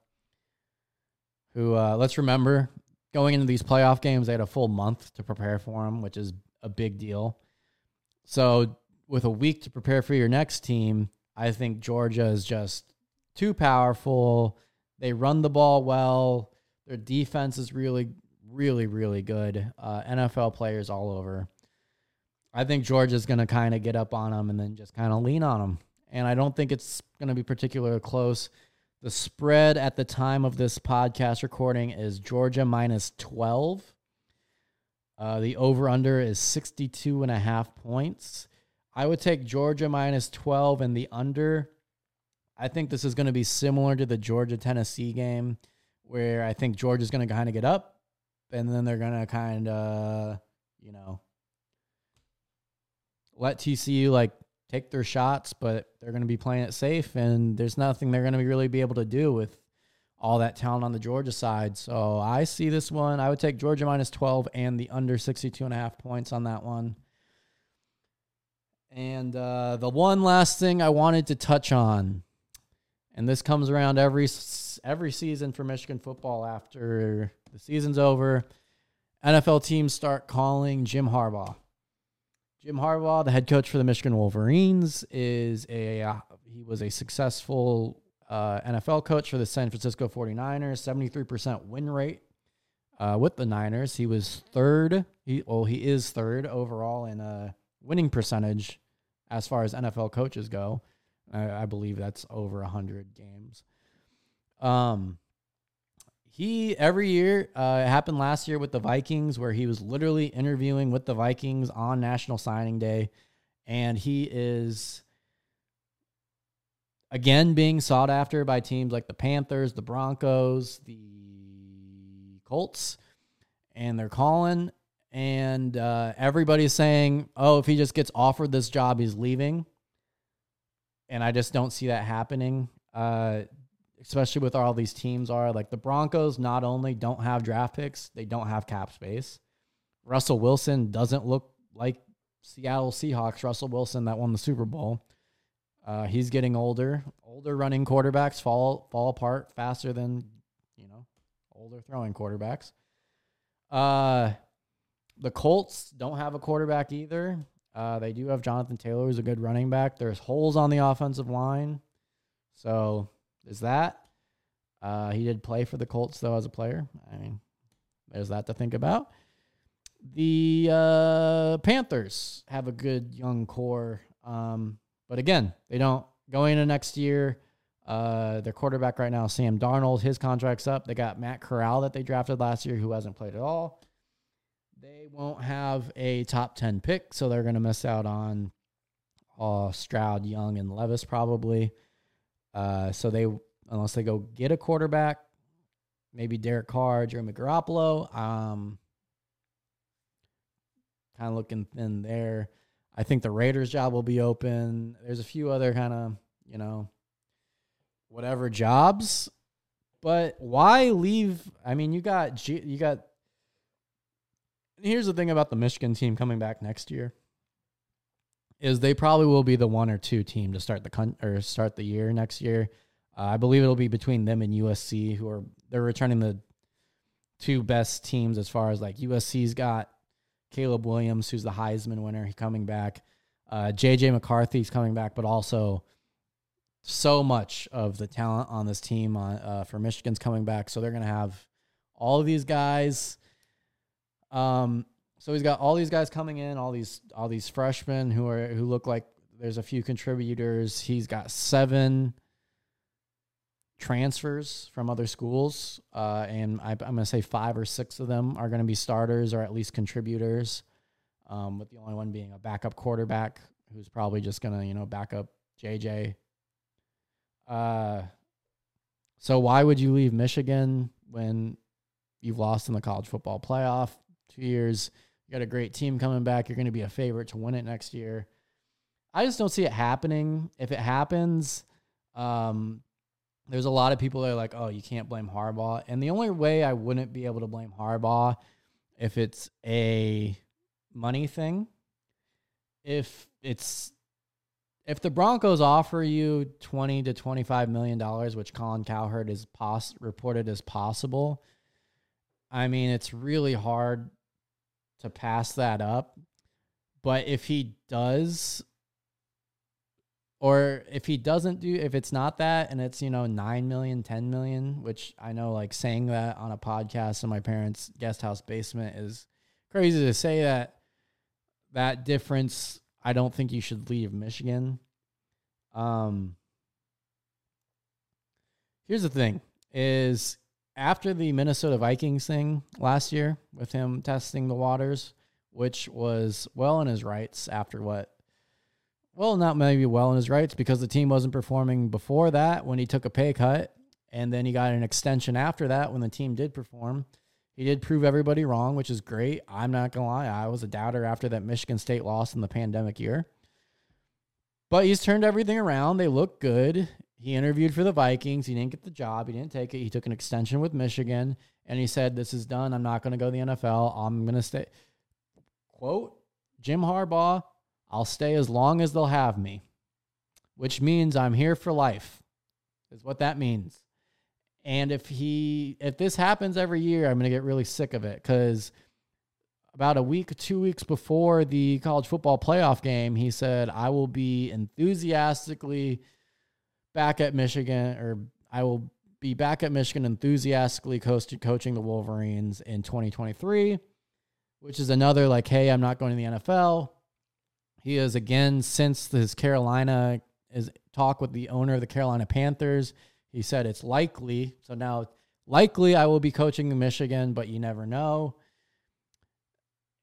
who uh, let's remember going into these playoff games, they had a full month to prepare for them, which is a big deal. So with a week to prepare for your next team, I think Georgia is just too powerful. They run the ball well. Their defense is really, really, really good. Uh, NFL players all over. I think Georgia's going to kind of get up on them and then just kind of lean on them. And I don't think it's going to be particularly close. The spread at the time of this podcast recording is Georgia minus 12. Uh, the over under is 62 and a half points. I would take Georgia minus 12 and the under. I think this is going to be similar to the Georgia Tennessee game where I think Georgia's going to kind of get up and then they're going to kind of, you know, let TCU like take their shots, but they're going to be playing it safe and there's nothing they're going to really be able to do with all that talent on the Georgia side. So I see this one. I would take Georgia minus 12 and the under 62 and a half points on that one. And uh, the one last thing I wanted to touch on, and this comes around every every season for Michigan football after the season's over, NFL teams start calling Jim Harbaugh. Jim Harbaugh, the head coach for the Michigan Wolverines, is a uh, he was a successful uh, NFL coach for the San Francisco 49ers, 73% win rate uh, with the Niners. He was third. He well, he is third overall in a winning percentage as far as NFL coaches go. I, I believe that's over 100 games. Um, he every year uh, it happened last year with the Vikings where he was literally interviewing with the Vikings on National Signing Day, and he is again being sought after by teams like the Panthers, the Broncos, the Colts, and they're calling. And uh, everybody's saying, oh, if he just gets offered this job, he's leaving. And I just don't see that happening, uh, especially with all these teams are. Like the Broncos not only don't have draft picks, they don't have cap space. Russell Wilson doesn't look like Seattle Seahawks Russell Wilson that won the Super Bowl. Uh, he's getting older. Older running quarterbacks fall fall apart faster than you know older throwing quarterbacks. Uh, the Colts don't have a quarterback either. Uh, they do have Jonathan Taylor, who's a good running back. There's holes on the offensive line, so there's that. Uh, he did play for the Colts though as a player. I mean, there's that to think about. The uh, Panthers have a good young core. Um, but again, they don't going into next year. Uh, their quarterback right now, Sam Darnold, his contract's up. They got Matt Corral that they drafted last year, who hasn't played at all. They won't have a top ten pick, so they're going to miss out on uh, Stroud, Young, and Levis probably. Uh, so they unless they go get a quarterback, maybe Derek Carr, Jeremy Garoppolo. Um, kind of looking thin there. I think the Raiders job will be open. There's a few other kind of, you know, whatever jobs. But why leave? I mean, you got you got Here's the thing about the Michigan team coming back next year is they probably will be the one or two team to start the con- or start the year next year. Uh, I believe it'll be between them and USC who are they're returning the two best teams as far as like USC's got Caleb Williams, who's the Heisman winner, he's coming back. Uh, JJ McCarthy's coming back, but also so much of the talent on this team on, uh, for Michigan's coming back. So they're going to have all of these guys. Um, so he's got all these guys coming in, all these all these freshmen who are who look like there's a few contributors. He's got seven transfers from other schools, uh, and I, am going to say five or six of them are going to be starters or at least contributors, um, with the only one being a backup quarterback who's probably just going to you know back up JJ. Uh, so why would you leave Michigan when you've lost in the college football playoff two years? You got a great team coming back. You're going to be a favorite to win it next year. I just don't see it happening. If it happens, um, there's a lot of people that are like, oh, you can't blame Harbaugh. And the only way I wouldn't be able to blame Harbaugh if it's a money thing, if it's if the Broncos offer you 20 to 25 million dollars, which Colin Cowherd is pos- reported as possible, I mean, it's really hard to pass that up. But if he does or if he doesn't do if it's not that and it's you know 9 million 10 million which i know like saying that on a podcast in my parents guest house basement is crazy to say that that difference i don't think you should leave michigan um here's the thing is after the minnesota vikings thing last year with him testing the waters which was well in his rights after what well, not maybe well in his rights because the team wasn't performing before that when he took a pay cut. And then he got an extension after that when the team did perform. He did prove everybody wrong, which is great. I'm not going to lie. I was a doubter after that Michigan State loss in the pandemic year. But he's turned everything around. They look good. He interviewed for the Vikings. He didn't get the job. He didn't take it. He took an extension with Michigan and he said, This is done. I'm not going to go to the NFL. I'm going to stay. Quote Jim Harbaugh I'll stay as long as they'll have me, which means I'm here for life, is what that means. And if he, if this happens every year, I'm going to get really sick of it because about a week, two weeks before the college football playoff game, he said, I will be enthusiastically back at Michigan, or I will be back at Michigan enthusiastically coaching the Wolverines in 2023, which is another like, hey, I'm not going to the NFL. He is again since his Carolina is talk with the owner of the Carolina Panthers. He said it's likely. So now likely I will be coaching Michigan, but you never know.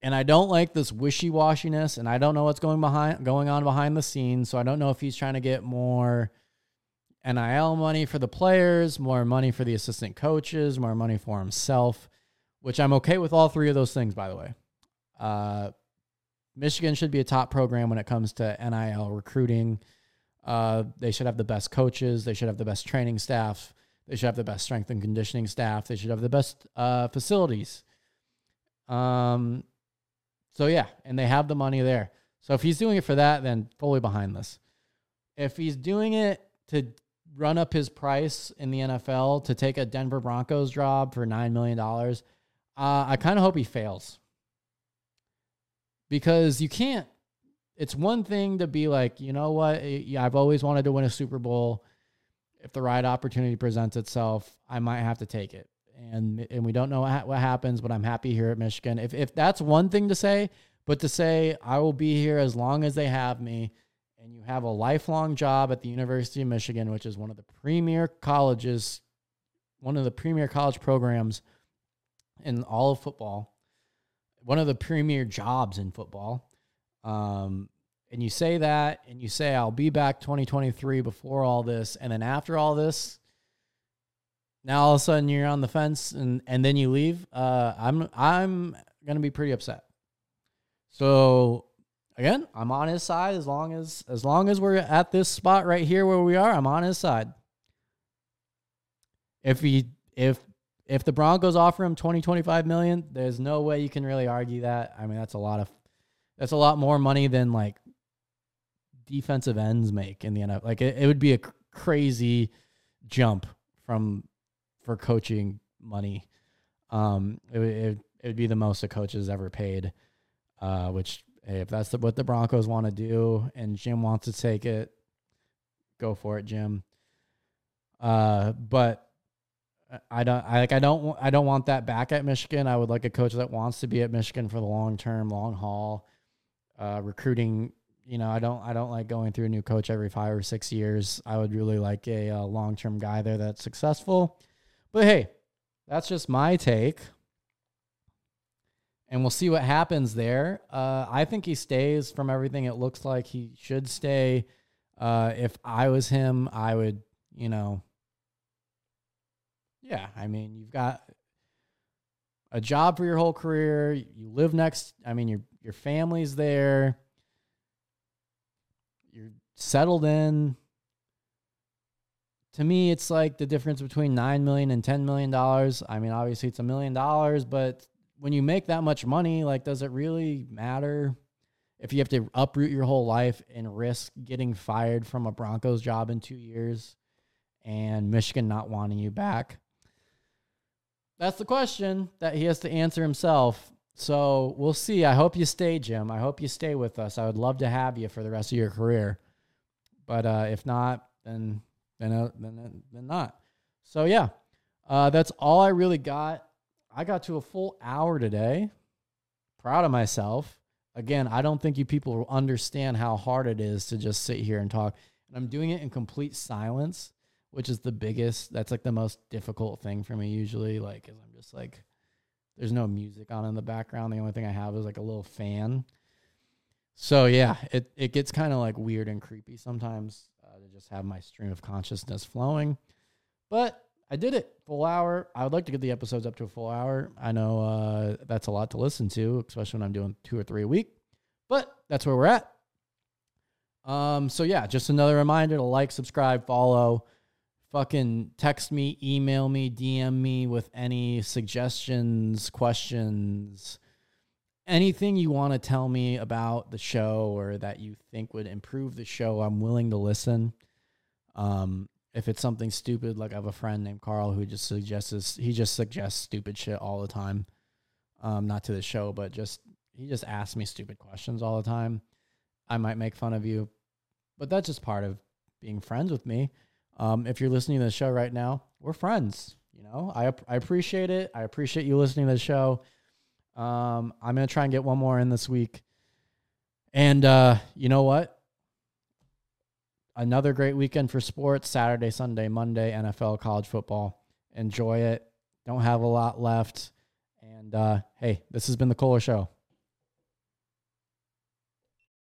And I don't like this wishy-washiness, and I don't know what's going behind going on behind the scenes. So I don't know if he's trying to get more NIL money for the players, more money for the assistant coaches, more money for himself, which I'm okay with all three of those things, by the way. Uh, Michigan should be a top program when it comes to NIL recruiting. Uh, they should have the best coaches. They should have the best training staff. They should have the best strength and conditioning staff. They should have the best uh, facilities. Um, so yeah, and they have the money there. So if he's doing it for that, then fully behind this. If he's doing it to run up his price in the NFL to take a Denver Broncos job for nine million dollars, uh, I kind of hope he fails because you can't. It's one thing to be like, you know what? I've always wanted to win a Super Bowl. If the right opportunity presents itself, I might have to take it. And and we don't know what, what happens, but I'm happy here at Michigan. If if that's one thing to say, but to say I will be here as long as they have me, and you have a lifelong job at the University of Michigan, which is one of the premier colleges, one of the premier college programs in all of football, one of the premier jobs in football. Um, and you say that and you say, I'll be back 2023 before all this. And then after all this, now all of a sudden you're on the fence and, and then you leave. Uh, I'm, I'm going to be pretty upset. So again, I'm on his side as long as, as long as we're at this spot right here where we are, I'm on his side. If he, if if the Broncos offer him 20, 25 million, there's no way you can really argue that. I mean, that's a lot of that's a lot more money than like defensive ends make in the NFL. Like it, it would be a crazy jump from for coaching money. Um, it, it, it would be the most a coach has ever paid. Uh, which hey, if that's the, what the Broncos want to do and Jim wants to take it, go for it, Jim. Uh, but I don't I like I don't I don't want that back at Michigan. I would like a coach that wants to be at Michigan for the long term, long haul. Uh, recruiting, you know, I don't I don't like going through a new coach every 5 or 6 years. I would really like a, a long-term guy there that's successful. But hey, that's just my take. And we'll see what happens there. Uh, I think he stays from everything it looks like he should stay. Uh, if I was him, I would, you know, yeah, I mean, you've got a job for your whole career. You live next. I mean, your your family's there. You're settled in. To me, it's like the difference between nine million and ten million dollars. I mean, obviously, it's a million dollars, but when you make that much money, like, does it really matter? If you have to uproot your whole life and risk getting fired from a Broncos job in two years and Michigan not wanting you back, that's the question that he has to answer himself. So we'll see. I hope you stay, Jim. I hope you stay with us. I would love to have you for the rest of your career. But uh, if not, then then uh, then then not. So yeah, uh, that's all I really got. I got to a full hour today. Proud of myself. Again, I don't think you people understand how hard it is to just sit here and talk. And I'm doing it in complete silence, which is the biggest. That's like the most difficult thing for me usually. Like, cause I'm just like, there's no music on in the background. The only thing I have is like a little fan. So yeah, it it gets kind of like weird and creepy sometimes uh, to just have my stream of consciousness flowing. But I did it full hour. I would like to get the episodes up to a full hour. I know uh, that's a lot to listen to, especially when I'm doing two or three a week. But that's where we're at. Um, so yeah, just another reminder to like, subscribe, follow, fucking text me, email me, DM me with any suggestions, questions, anything you want to tell me about the show or that you think would improve the show. I'm willing to listen. Um, if it's something stupid, like I have a friend named Carl who just suggests he just suggests stupid shit all the time. Um, not to the show, but just he just asks me stupid questions all the time. I might make fun of you, but that's just part of being friends with me. Um, if you're listening to the show right now, we're friends. You know, I I appreciate it. I appreciate you listening to the show. Um, I'm gonna try and get one more in this week. And uh, you know what? Another great weekend for sports Saturday, Sunday, Monday, NFL, college football. Enjoy it. Don't have a lot left. And uh, hey, this has been the Kohler Show.